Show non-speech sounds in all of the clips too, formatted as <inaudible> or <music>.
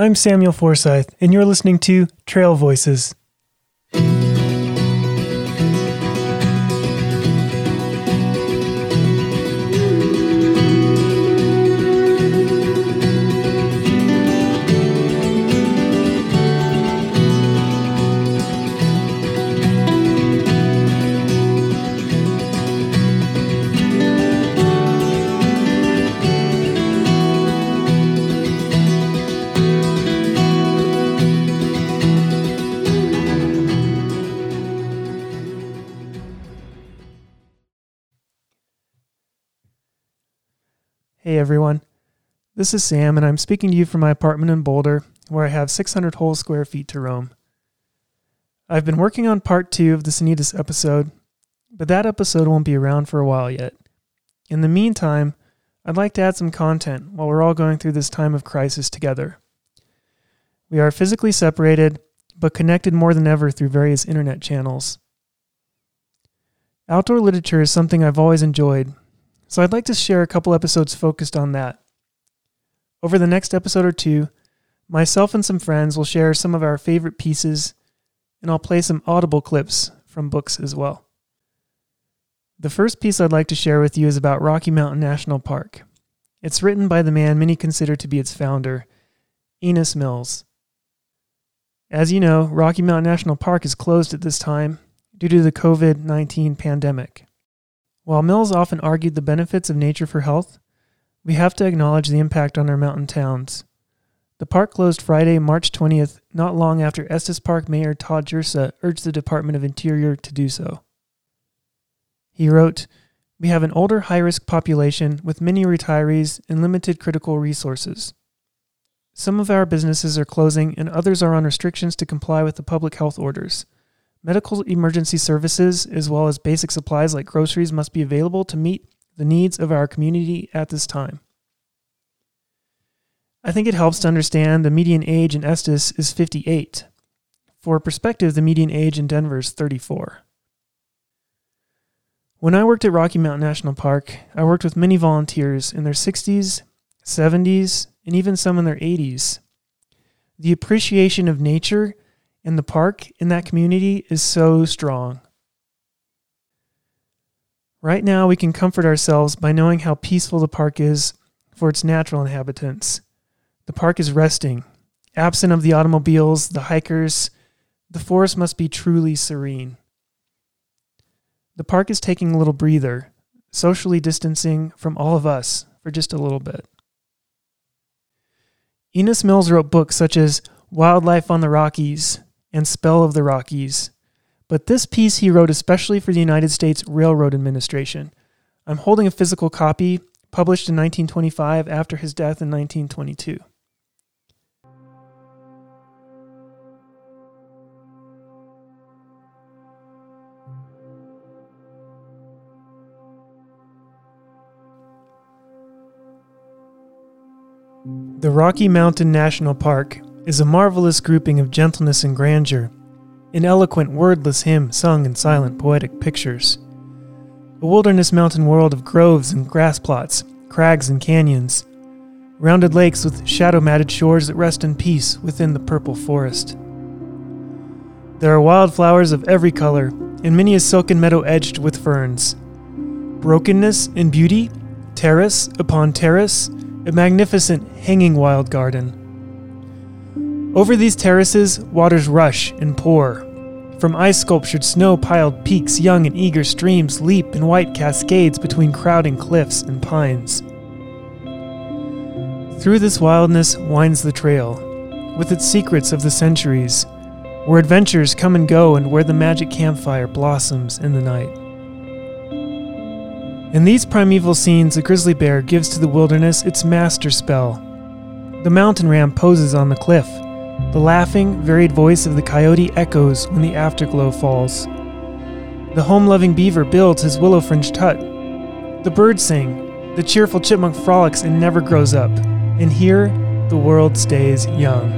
I'm Samuel Forsyth, and you're listening to Trail Voices. Everyone, this is Sam, and I'm speaking to you from my apartment in Boulder, where I have 600 whole square feet to roam. I've been working on part two of the Sanitas episode, but that episode won't be around for a while yet. In the meantime, I'd like to add some content while we're all going through this time of crisis together. We are physically separated, but connected more than ever through various internet channels. Outdoor literature is something I've always enjoyed, so I'd like to share a couple episodes focused on that. Over the next episode or two, myself and some friends will share some of our favorite pieces, and I'll play some audible clips from books as well. The first piece I'd like to share with you is about Rocky Mountain National Park. It's written by the man many consider to be its founder, Enos Mills. As you know, Rocky Mountain National Park is closed at this time due to the COVID 19 pandemic. While Mills often argued the benefits of nature for health, we have to acknowledge the impact on our mountain towns. The park closed Friday, March 20th, not long after Estes Park Mayor Todd Jirsa urged the Department of Interior to do so. He wrote, We have an older, high risk population with many retirees and limited critical resources. Some of our businesses are closing and others are on restrictions to comply with the public health orders. Medical emergency services, as well as basic supplies like groceries, must be available to meet the needs of our community at this time. I think it helps to understand the median age in Estes is 58. For perspective, the median age in Denver is 34. When I worked at Rocky Mountain National Park, I worked with many volunteers in their 60s, 70s, and even some in their 80s. The appreciation of nature and the park in that community is so strong. Right now, we can comfort ourselves by knowing how peaceful the park is for its natural inhabitants. The park is resting. Absent of the automobiles, the hikers, the forest must be truly serene. The park is taking a little breather, socially distancing from all of us for just a little bit. Enos Mills wrote books such as Wildlife on the Rockies, and Spell of the Rockies. But this piece he wrote especially for the United States Railroad Administration. I'm holding a physical copy, published in 1925 after his death in 1922. The Rocky Mountain National Park is a marvelous grouping of gentleness and grandeur, an eloquent, wordless hymn sung in silent, poetic pictures. A wilderness mountain world of groves and grass plots, crags and canyons, rounded lakes with shadow matted shores that rest in peace within the purple forest. There are wildflowers of every color, and many a silken meadow edged with ferns. Brokenness and beauty, terrace upon terrace, a magnificent hanging wild garden. Over these terraces, waters rush and pour. From ice sculptured snow piled peaks, young and eager streams leap in white cascades between crowding cliffs and pines. Through this wildness winds the trail, with its secrets of the centuries, where adventures come and go and where the magic campfire blossoms in the night. In these primeval scenes, a grizzly bear gives to the wilderness its master spell. The mountain ram poses on the cliff, the laughing, varied voice of the coyote echoes when the afterglow falls. The home loving beaver builds his willow fringed hut. The birds sing, the cheerful chipmunk frolics and never grows up. And here, the world stays young.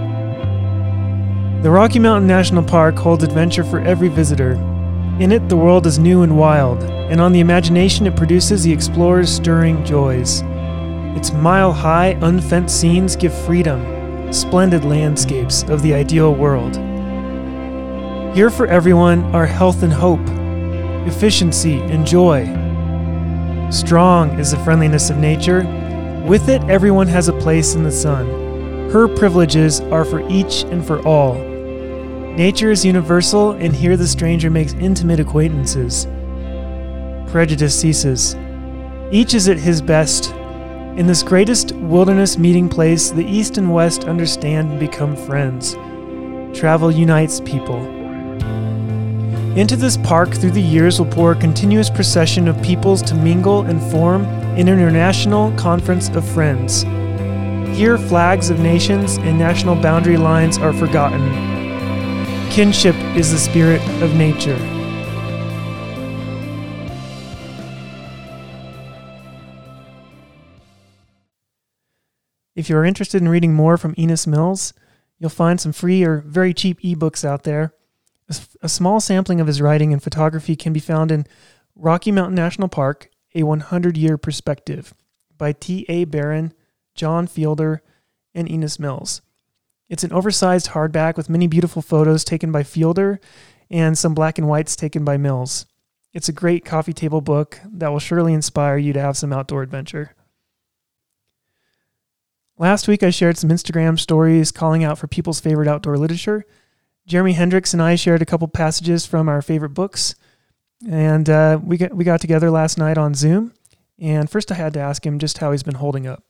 The Rocky Mountain National Park holds adventure for every visitor. In it, the world is new and wild, and on the imagination, it produces the explorer's stirring joys. Its mile high, unfenced scenes give freedom, splendid landscapes of the ideal world. Here for everyone are health and hope, efficiency and joy. Strong is the friendliness of nature. With it, everyone has a place in the sun. Her privileges are for each and for all. Nature is universal, and here the stranger makes intimate acquaintances. Prejudice ceases. Each is at his best. In this greatest wilderness meeting place, the East and West understand and become friends. Travel unites people. Into this park through the years will pour a continuous procession of peoples to mingle and form an international conference of friends. Here, flags of nations and national boundary lines are forgotten. Kinship is the spirit of nature. If you are interested in reading more from Enos Mills, you'll find some free or very cheap ebooks out there. A small sampling of his writing and photography can be found in Rocky Mountain National Park, A 100 Year Perspective by T.A. Barron, John Fielder, and Enos Mills. It's an oversized hardback with many beautiful photos taken by Fielder and some black and whites taken by Mills. It's a great coffee table book that will surely inspire you to have some outdoor adventure. Last week, I shared some Instagram stories calling out for people's favorite outdoor literature. Jeremy Hendricks and I shared a couple passages from our favorite books, and uh, we got we got together last night on Zoom. And first, I had to ask him just how he's been holding up.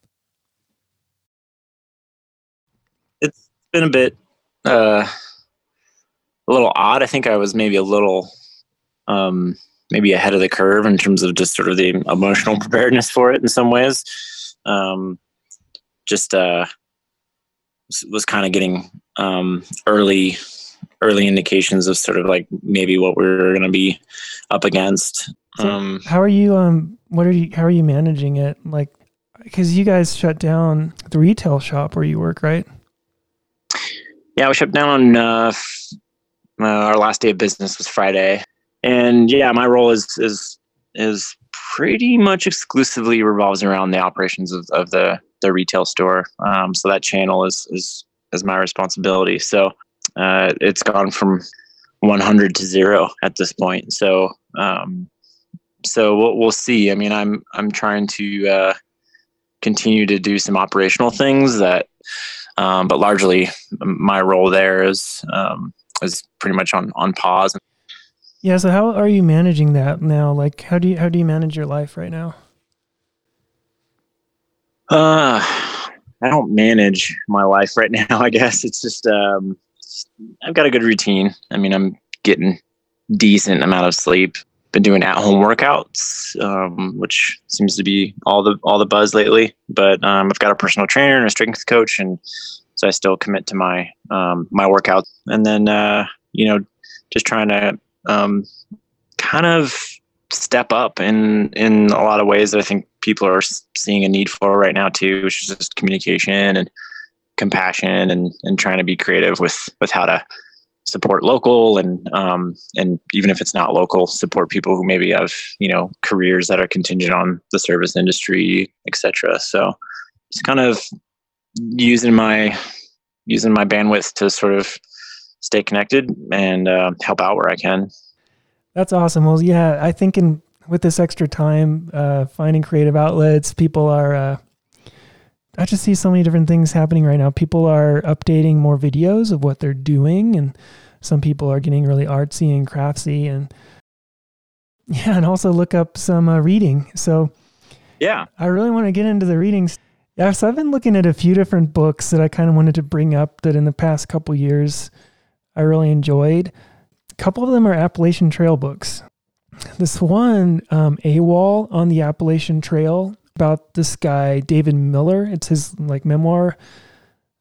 It's been a bit, uh, a little odd. I think I was maybe a little, um, maybe ahead of the curve in terms of just sort of the emotional <laughs> preparedness for it in some ways. Um, just uh, was, kind of getting um, early early indications of sort of like maybe what we're going to be up against. So um, how are you? Um, what are you? How are you managing it? Like, because you guys shut down the retail shop where you work, right? Yeah, we shut down on uh, uh, our last day of business was Friday, and yeah, my role is is is pretty much exclusively revolves around the operations of, of the the retail store. Um, so that channel is is is my responsibility. So uh, it's gone from 100 to zero at this point. So um, so we'll, we'll see. I mean, I'm I'm trying to uh, continue to do some operational things that, um, but largely my role there is um, is pretty much on on pause. Yeah. So how are you managing that now? Like, how do you how do you manage your life right now? Uh, I don't manage my life right <laughs> now. I guess it's just um, I've got a good routine. I mean, I'm getting decent amount of sleep. Been doing at home workouts, um, which seems to be all the all the buzz lately. But um, I've got a personal trainer and a strength coach, and so I still commit to my um, my workouts. And then uh, you know, just trying to um, kind of step up in in a lot of ways that I think people are seeing a need for right now too, which is just communication and compassion and and trying to be creative with with how to support local and um, and even if it's not local, support people who maybe have you know careers that are contingent on the service industry, etc. So just kind of using my using my bandwidth to sort of stay connected and uh, help out where I can. That's awesome. Well, yeah, I think in with this extra time, uh, finding creative outlets, people are. Uh, I just see so many different things happening right now. People are updating more videos of what they're doing, and some people are getting really artsy and craftsy, and <laughs> yeah, and also look up some uh, reading. So, yeah, I really want to get into the readings. Yeah, so I've been looking at a few different books that I kind of wanted to bring up that in the past couple years I really enjoyed. Couple of them are Appalachian Trail books. This one, um, AWOL on the Appalachian Trail, about this guy, David Miller. It's his like memoir.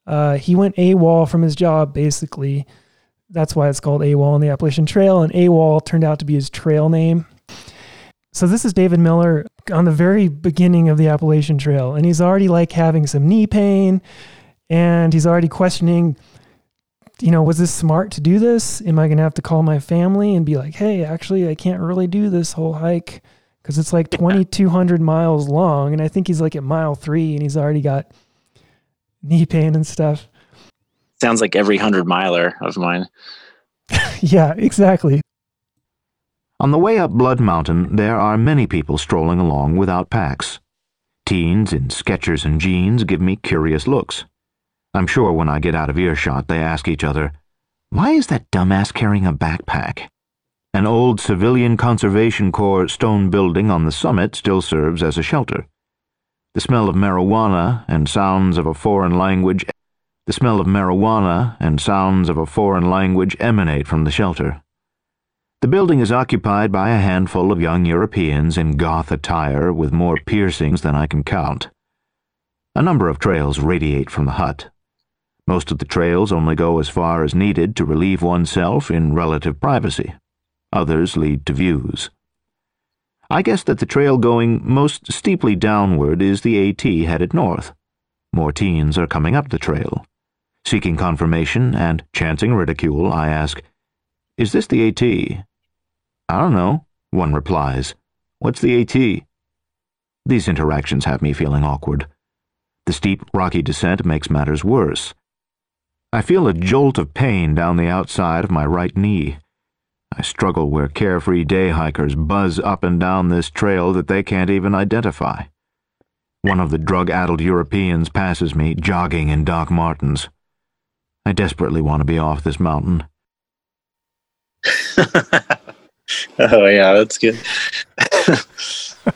Uh, he went AWOL from his job, basically. That's why it's called AWOL on the Appalachian Trail. And AWOL turned out to be his trail name. So this is David Miller on the very beginning of the Appalachian Trail. And he's already like having some knee pain. And he's already questioning you know, was this smart to do this? Am I going to have to call my family and be like, hey, actually, I can't really do this whole hike because it's like 2,200 miles long. And I think he's like at mile three and he's already got knee pain and stuff. Sounds like every hundred miler of mine. <laughs> yeah, exactly. On the way up Blood Mountain, there are many people strolling along without packs. Teens in Skechers and jeans give me curious looks. I'm sure when I get out of earshot, they ask each other, Why is that dumbass carrying a backpack? An old civilian conservation corps stone building on the summit still serves as a shelter. The smell of marijuana and sounds of a foreign language the smell of marijuana and sounds of a foreign language emanate from the shelter. The building is occupied by a handful of young Europeans in goth attire with more piercings than I can count. A number of trails radiate from the hut. Most of the trails only go as far as needed to relieve oneself in relative privacy. Others lead to views. I guess that the trail going most steeply downward is the AT headed north. More teens are coming up the trail. Seeking confirmation and chancing ridicule, I ask, Is this the AT? I don't know, one replies. What's the AT? These interactions have me feeling awkward. The steep, rocky descent makes matters worse. I feel a jolt of pain down the outside of my right knee. I struggle where carefree day hikers buzz up and down this trail that they can't even identify. One of the drug addled Europeans passes me, jogging in Doc Martens. I desperately want to be off this mountain. <laughs> oh, yeah, that's good. <laughs>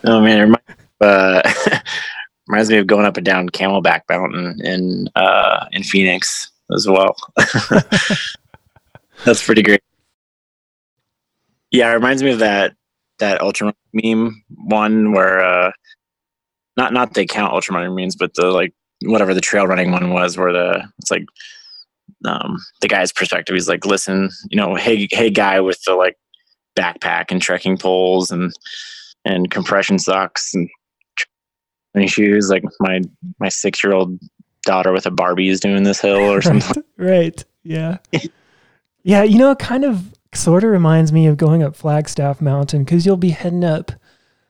oh, man, it reminds, uh, <laughs> reminds me of going up and down Camelback Mountain in, uh, in Phoenix as well. <laughs> that's pretty great. Yeah, it reminds me of that that ultra meme one where uh not not the count ultra memes, but the like whatever the trail running one was where the it's like um the guy's perspective he's like listen you know hey hey guy with the like backpack and trekking poles and and compression socks and any shoes like my my six year old daughter with a barbie is doing this hill or something right, <laughs> right. yeah yeah you know it kind of sort of reminds me of going up Flagstaff Mountain because you'll be heading up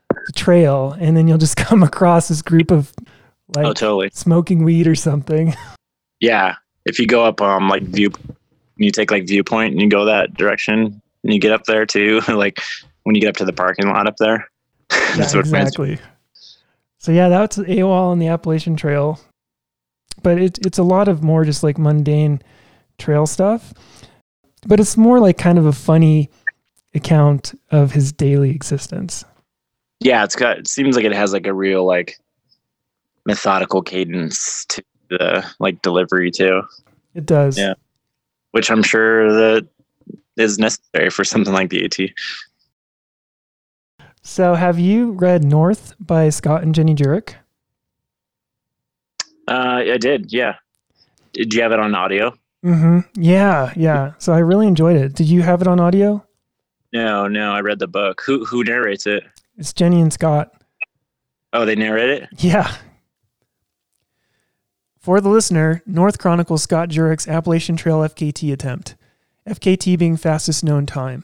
the trail and then you'll just <laughs> come across this group of like oh totally smoking weed or something. <laughs> Yeah, if you go up um like view, you take like viewpoint and you go that direction and you get up there too. like when you get up to the parking lot up there. that's yeah, what exactly. So yeah, that's AWOL on the Appalachian Trail, but it's it's a lot of more just like mundane trail stuff but it's more like kind of a funny account of his daily existence. Yeah, it's got it seems like it has like a real like methodical cadence to the like delivery too. It does. Yeah. Which I'm sure that is necessary for something like the AT. So, have you read North by Scott and Jenny Jurek? Uh, I did. Yeah. Did you have it on audio? Mm-hmm. Yeah, yeah. So I really enjoyed it. Did you have it on audio? No, no. I read the book. Who who narrates it? It's Jenny and Scott. Oh, they narrate it. Yeah. For the listener, North chronicles Scott Jurek's Appalachian Trail FKT attempt, FKT being fastest known time.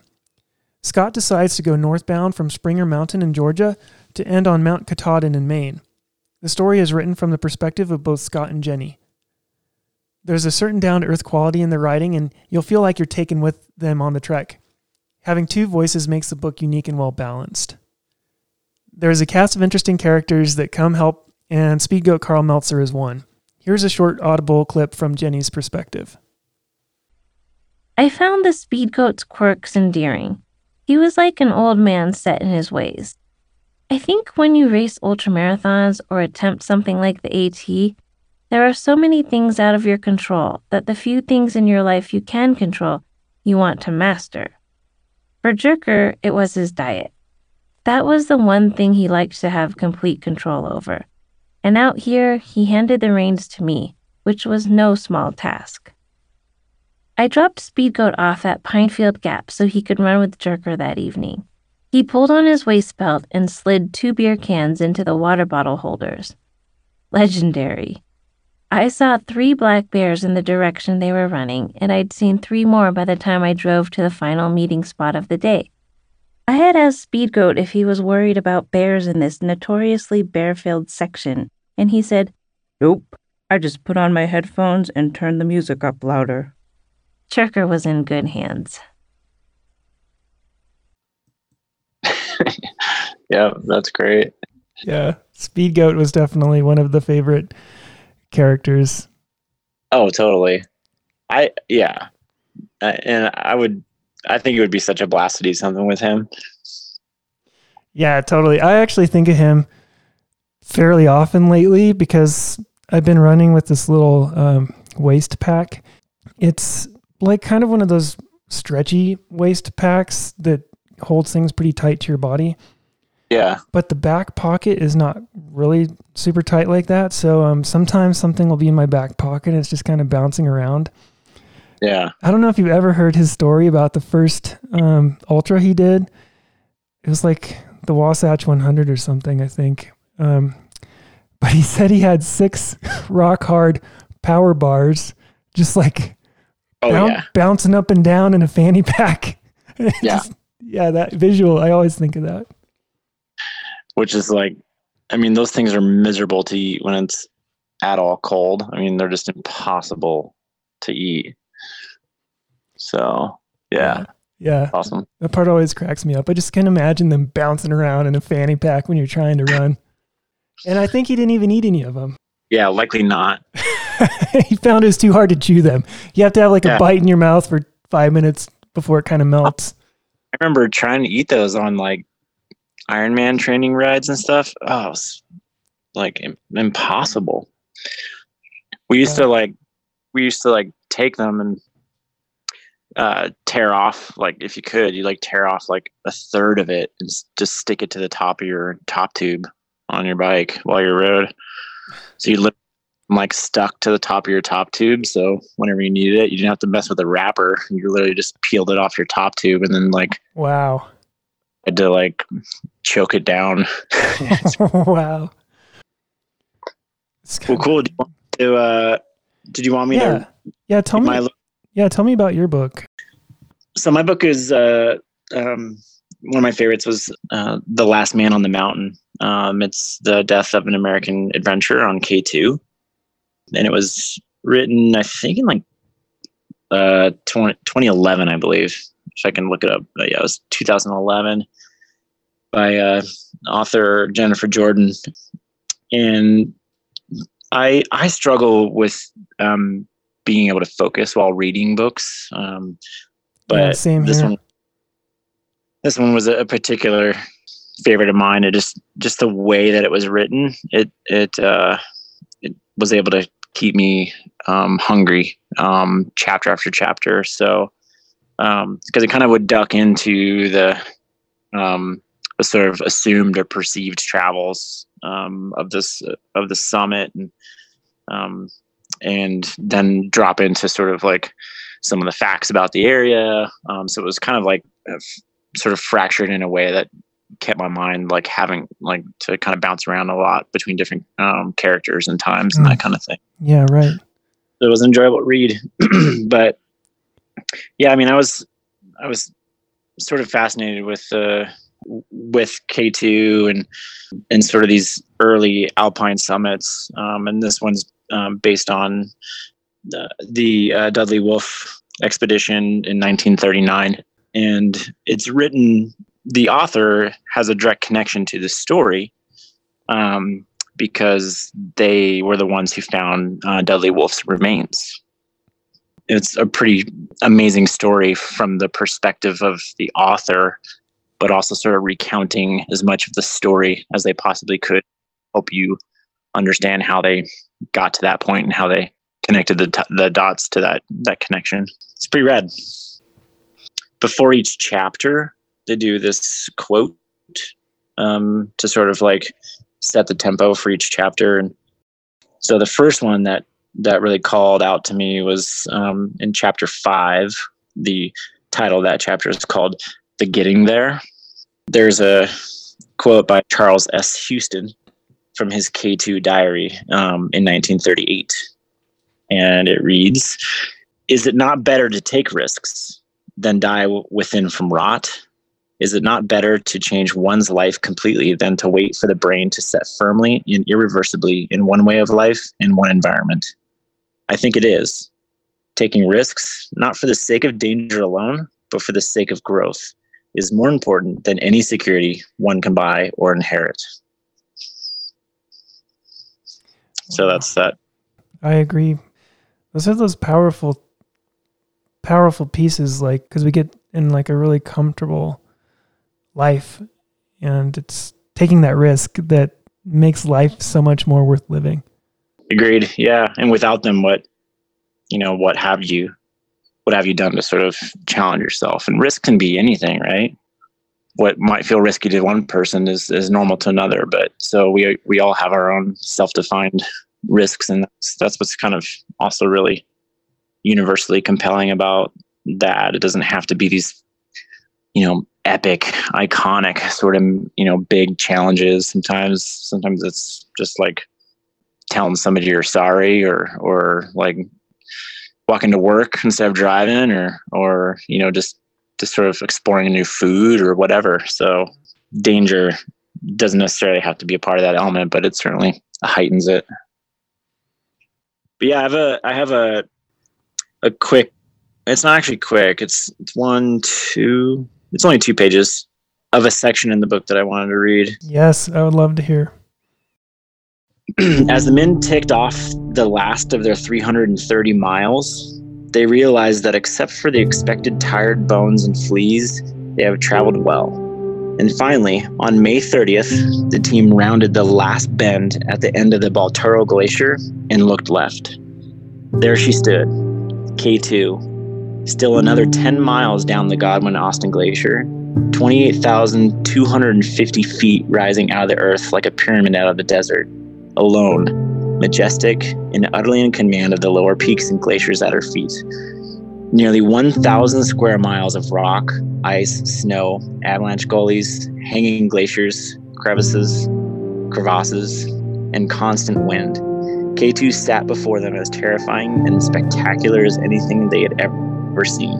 Scott decides to go northbound from Springer Mountain in Georgia to end on Mount Katahdin in Maine. The story is written from the perspective of both Scott and Jenny. There's a certain down to earth quality in the writing, and you'll feel like you're taken with them on the trek. Having two voices makes the book unique and well balanced. There is a cast of interesting characters that come help, and Speedgoat Karl Meltzer is one. Here's a short audible clip from Jenny's perspective. I found the Speedgoat's quirks endearing. He was like an old man set in his ways. I think when you race ultramarathons or attempt something like the AT, there are so many things out of your control that the few things in your life you can control, you want to master. For Jurek, it was his diet. That was the one thing he liked to have complete control over. And out here, he handed the reins to me, which was no small task. I dropped Speedgoat off at Pinefield Gap so he could run with Jurek that evening. He pulled on his waist belt and slid two beer cans into the water bottle holders. Legendary. I saw three black bears in the direction they were running, and I'd seen three more by the time I drove to the final meeting spot of the day. I had asked Speedgoat if he was worried about bears in this notoriously bear filled section, and he said, Nope, I just put on my headphones and turned the music up louder. Jurek was in good hands. Yeah, that's great. Yeah, Speed Goat was definitely one of the favorite characters. Oh, totally. I yeah, uh, and I would. I think it would be such a blast to do something with him. Yeah, totally. I actually think of him fairly often lately because I've been running with this little um, waist pack. It's like kind of one of those stretchy waist packs that holds things pretty tight to your body. Yeah. But the back pocket is not really super tight like that. So um, sometimes something will be in my back pocket and it's just kind of bouncing around. Yeah. I don't know if you've ever heard his story about the first um, Ultra he did. It was like the Wasatch 100 or something, I think. Um, but he <laughs> said he had six <laughs> rock hard power bars, just like oh, boun- yeah. bouncing up and down in a fanny pack. <laughs> Yeah. Just, yeah, that visual. I always think of that. Which is like, I mean, those things are miserable to eat when it's at all cold. I mean, they're just impossible to eat. So, yeah, Yeah. awesome. That part always cracks me up. I just can't imagine them bouncing around in a fanny pack when you're trying to run. And I think he didn't even eat any of them. Yeah, likely not. <laughs> he found it was too hard to chew them. You have to have like a bite in your mouth for five minutes before it kind of melts. I remember trying to eat those on like Iron Man training rides and stuff. Oh, it was like im- impossible. We used to like, we used to like take them and uh, tear off like if you could, you like tear off like a third of it and just stick it to the top of your top tube on your bike while you rode. So you li- like stuck to the top of your top tube. So whenever you needed it, you didn't have to mess with the wrapper. You literally just peeled it off your top tube and then like Wow. had to like choke it down. <laughs> <laughs> wow. Well, cool. Do you want to? Uh, did you want me Yeah. to? Yeah. Tell me. yeah. Tell me about your book. so my book is uh, um, one of my favorites was uh, the Last Man on the Mountain. Um, it's the death of an American adventurer on K two, and it was written I think in like uh 20, 2011 I believe. If I can look it up, but yeah, it was 2011 by uh, author Jennifer Jordan, and I I struggle with um, being able to focus while reading books. Um, but Yeah, this here. one this one was a particular favorite of mine. It just just the way that it was written, it it uh, it was able to keep me um, hungry um, chapter after chapter. So because it kind of would duck into the um, the sort of assumed or perceived travels um, of this of the summit and um, and then drop into sort of like some of the facts about the area. Um, so it was kind of like uh, sort of fractured in a way that kept my mind like having like to kind of bounce around a lot between different um, characters and times and that kind of thing. Yeah. Right. It was an enjoyable read, <clears throat> but yeah, I mean, I was I was sort of fascinated with uh, with K two and and sort of these early alpine summits, um, and this one's um, based on the, the uh, Dudley Wolfe expedition in 1939, and it's written. The author has a direct connection to the story. Um, because they were the ones who found uh, Dudley Wolfe's remains. It's a pretty amazing story from the perspective of the author, but also sort of recounting as much of the story as they possibly could, help you understand how they got to that point and how they connected the, t- the dots to that that connection. It's pretty rad. Before each chapter, they do this quote um, to sort of like set the tempo for each chapter. And so the first one that that really called out to me was um, in chapter five. The title of that chapter is called "The Getting There." There's a quote by Charles S. Houston from his K2 diary um, in 1938, and it reads: "Is it not better to take risks than die within from rot? Is it not better to change one's life completely than to wait for the brain to set firmly and irreversibly in one way of life in one environment? I think it is. Taking risks, not for the sake of danger alone, but for the sake of growth, is more important than any security one can buy or inherit. So that's that. I agree. Those are those powerful, powerful pieces. Like because we get in like a really comfortable life, and it's taking that risk that makes life so much more worth living. Agreed. Yeah, and without them, what you know, what have you, what have you done to sort of challenge yourself? And risk can be anything, right? What might feel risky to one person is is normal to another. But so we we all have our own self defined risks, and that's, that's what's kind of also really universally compelling about that. It doesn't have to be these, you know, epic, iconic sort of you know big challenges. Sometimes sometimes it's just like telling somebody you're sorry or or like walking to work instead of driving or or you know just just sort of exploring a new food or whatever. So danger doesn't necessarily have to be a part of that element but it certainly heightens it. But yeah i have a i have a a quick it's not actually quick. It's it's one two it's only two pages of a section in the book that i wanted to read Yes, I would love to hear. <clears throat> As the men ticked off the last of their 330 miles, they realized that except for the expected tired bones and fleas, they have traveled well. And finally, on May 30th, the team rounded the last bend at the end of the Baltoro Glacier and looked left. There she stood, K2, still another 10 miles down the Godwin-Austen Glacier, 28,250 feet rising out of the earth like a pyramid out of the desert alone, majestic and utterly in command of the lower peaks and glaciers at her feet. Nearly 1,000 square miles of rock, ice, snow, avalanche gullies, hanging glaciers, crevices, crevasses, and constant wind. K2 sat before them as terrifying and spectacular as anything they had ever seen.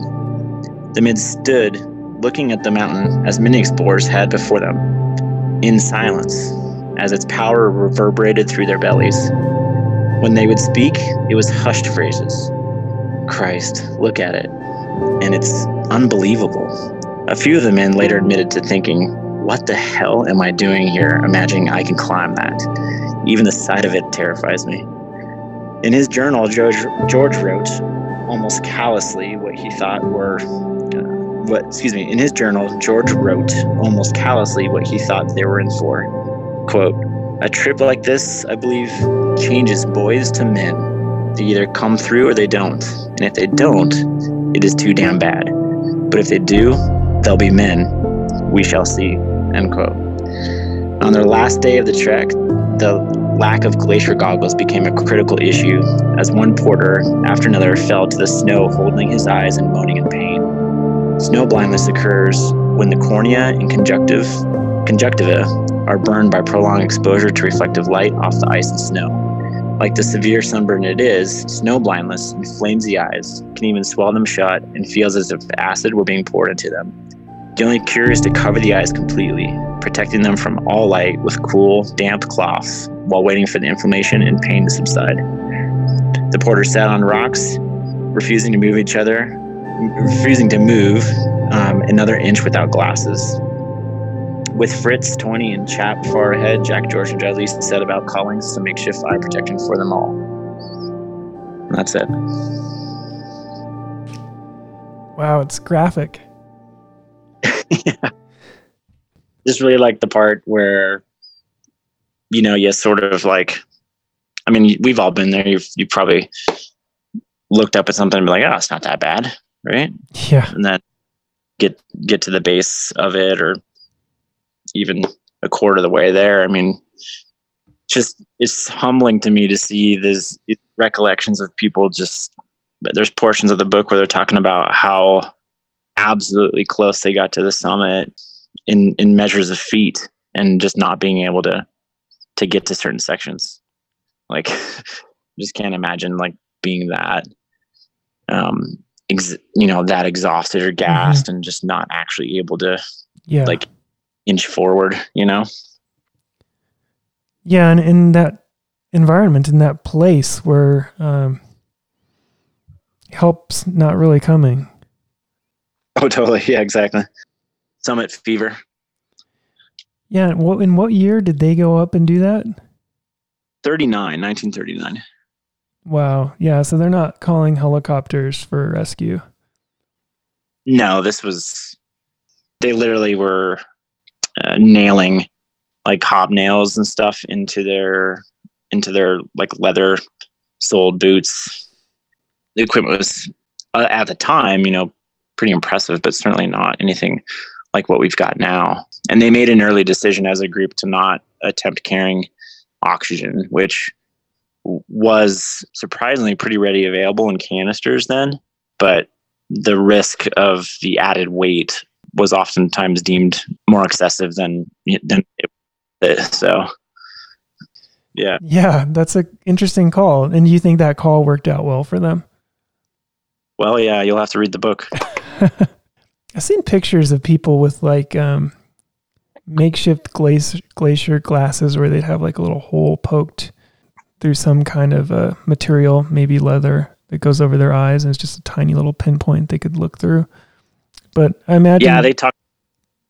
The men stood looking at the mountain as many explorers had before them, in silence, as its power reverberated through their bellies. When they would speak, it was hushed phrases. Christ, look at it. And it's unbelievable. A few of the men later admitted to thinking, What the hell am I doing here, imagining I can climb that? Even the sight of it terrifies me. In his journal, George, George wrote almost callously what he thought were uh, what excuse me in his journal george wrote almost callously what he thought they were in for. Quote a trip like this i believe changes boys to men. They either come through or they don't. And if they don't it is too damn bad. But if they do they'll be men. We shall see. End quote. On their last day of the trek the lack of glacier goggles became a critical issue as one porter after another fell to the snow holding his eyes and moaning in pain Snow blindness occurs when the cornea and conjunctive, conjunctiva are burned by prolonged exposure to reflective light off the ice and snow. Like the severe sunburn it is, snow blindness inflames the eyes, can even swell them shut, and feels as if acid were being poured into them. The only cure is to cover the eyes completely, protecting them from all light with cool, damp cloths while waiting for the inflammation and pain to subside. The porters sat on rocks, refusing to move each other, refusing to move um, another inch without glasses. With Fritz, Tony, and Chap far ahead, Jack, George, and Dudley set about calling some makeshift eye protection for them all. And that's it. Wow, it's graphic. Yeah. <laughs> Just really like the part where, you know, you sort of like, I mean, we've all been there. You've, you probably looked up at something and be like, oh, it's not that bad right? Yeah. And then get get to the base of it or even a quarter of the way there. I mean, just it's humbling to me to see these recollections of people just there's portions of the book where they're talking about how absolutely close they got to the summit in in measures of feet and just not being able to to get to certain sections like <laughs> just can't imagine like being that um ex- you know that exhausted or gassed mm-hmm. and just not actually able to Yeah. like inch forward. You know. Yeah, and in that environment, in that place where um, help's not really coming. <laughs> Oh, totally. Yeah, exactly. Summit fever. Yeah, and what in what year did they go up and do that? 39, 1939. Wow. Yeah, so they're not calling helicopters for rescue. No, this was. They literally were uh, nailing like hobnails and stuff into their into their like leather soled boots. The equipment was uh, at the time, you know, pretty impressive, but certainly not anything like what we've got now. And they made an early decision as a group to not attempt carrying oxygen, which was surprisingly pretty ready available in canisters then, but the risk of the added weight was oftentimes deemed more excessive than than it, so yeah Yeah, that's an interesting call. And you think that call worked out well for them? well yeah you'll have to read the book <laughs> <laughs> I've seen pictures of people with like um, makeshift glacier, glacier glasses where they'd have like a little hole poked through some kind of uh, material, maybe leather, that goes over their eyes, and it's just a tiny little pinpoint they could look through. But I imagine, yeah they talk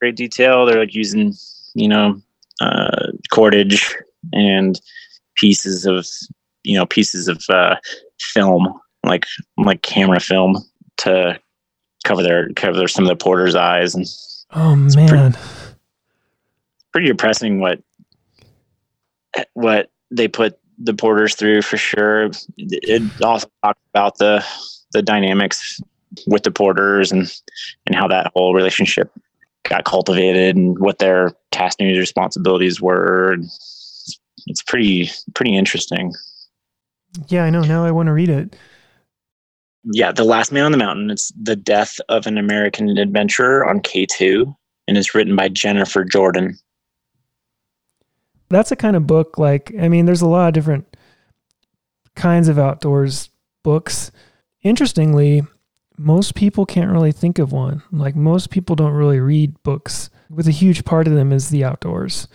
great detail they're like using you know uh, cordage and pieces of you know pieces of uh, film like like camera film to cover their cover their, some of the porter's eyes and oh pretty- man, pretty depressing what what they put the porters through for sure. It also talks about the the dynamics with the porters and and how that whole relationship got cultivated and what their task and responsibilities were. It's pretty pretty interesting. yeah, I know. Now I want to read it. Yeah, The Last Man on the Mountain. It's the death of an American adventurer on K2 and it's written by Jennifer Jordan. That's a kind of book. Like, I mean, there's a lot of different kinds of outdoors books. Interestingly, most people can't really think of one. Like most people don't really read books. With a huge part of them is the outdoors.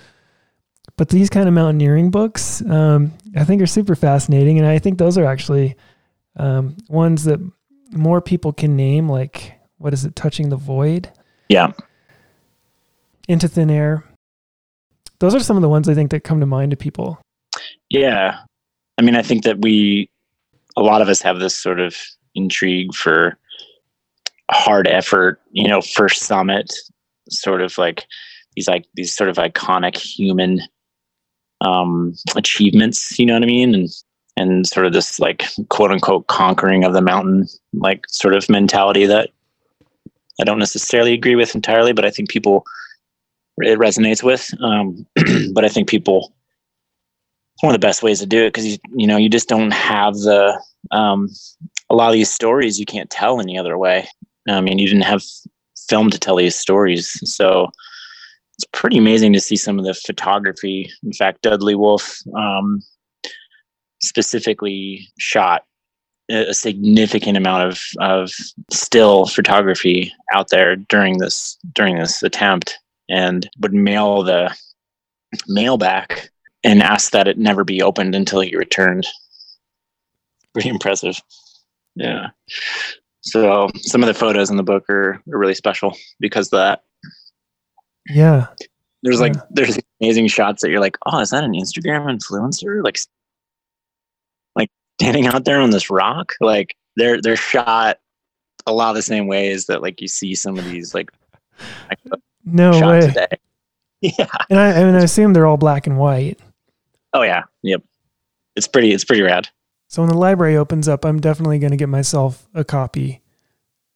But these kind of mountaineering books, um, I think, are super fascinating, and I think those are actually um, ones that more people can name. Like, what is it? Touching the void, Yeah. into thin air. Those are some of the ones I think that come to mind to people. Yeah. I mean, I think that we, a lot of us have this sort of intrigue for hard effort, you know, first summit, sort of like these like these sort of iconic human um achievements, you know what I mean? And and sort of this like quote unquote conquering of the mountain like sort of mentality that I don't necessarily agree with entirely, but I think people it resonates with. Um, <clears throat> but I think people one of the best ways to do it because you you know you just don't have the um, a lot of these stories you can't tell any other way. I mean, you didn't have film to tell these stories, so it's pretty amazing to see some of the photography. In fact, Dudley Wolfe um, specifically shot a significant amount of of still photography out there during this during this attempt, and would mail the mail back and ask that it never be opened until he returned. Pretty impressive. Yeah. So some of the photos in the book are, are really special because of that. Yeah. There's like Yeah. there's amazing shots that you're like, oh, is that an Instagram influencer? Like, like standing out there on this rock. Like they're they're shot a lot of the same ways that like you see some of these like, No way. today. <laughs> Yeah. And I, I mean, I assume they're all black and white. Oh yeah. Yep. It's pretty. It's pretty rad. So when the library opens up, I'm definitely going to get myself a copy.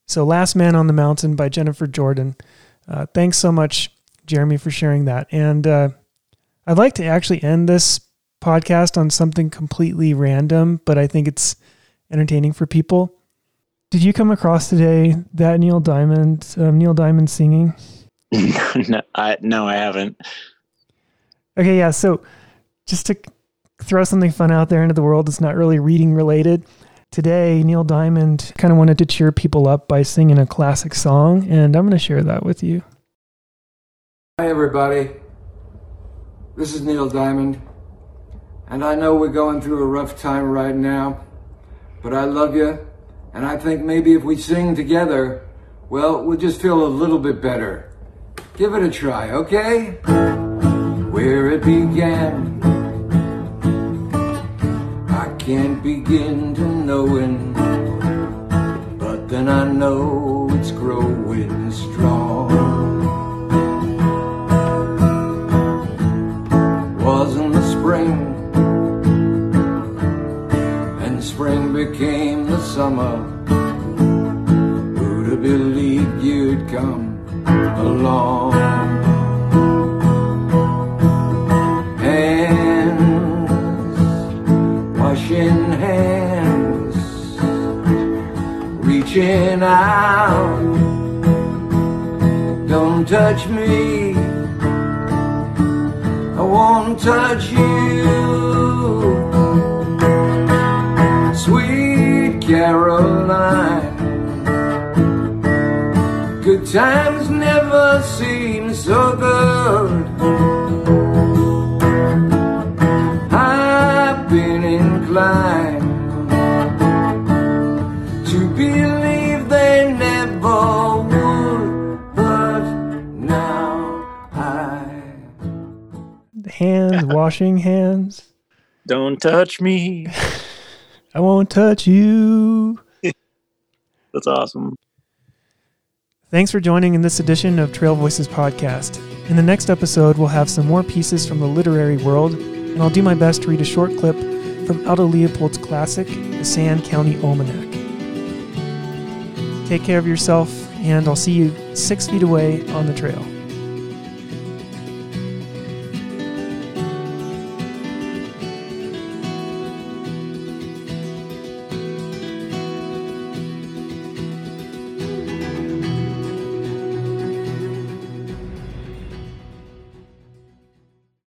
So Last Man on the Mountain by Jennifer Jordan. Uh, thanks so much, Jeremy, for sharing that. And uh, I'd like to actually end this podcast on something completely random, but I think it's entertaining for people. Did you come across today that Neil Diamond, um, Neil Diamond singing? <laughs> no, I no, I haven't. Okay, yeah. So just to throw something fun out there into the world that's not really reading related, today Neil Diamond kind of wanted to cheer people up by singing a classic song, and I'm going to share that with you. Hi, everybody. This is Neil Diamond. And I know we're going through a rough time right now, but I love you. And I think maybe if we sing together, well, we'll just feel a little bit better. Give it a try, okay? Where it began, I can't begin to knowing, but then I know washing hands. Don't touch me. <laughs> I won't touch you. That's awesome. Thanks for joining in this edition of Trail Voices Podcast. In the next episode, we'll have some more pieces from the literary world, and I'll do my best to read a short clip from Aldo Leopold's classic, The Sand County Almanac. Take care of yourself, and I'll see you six feet away on the trail.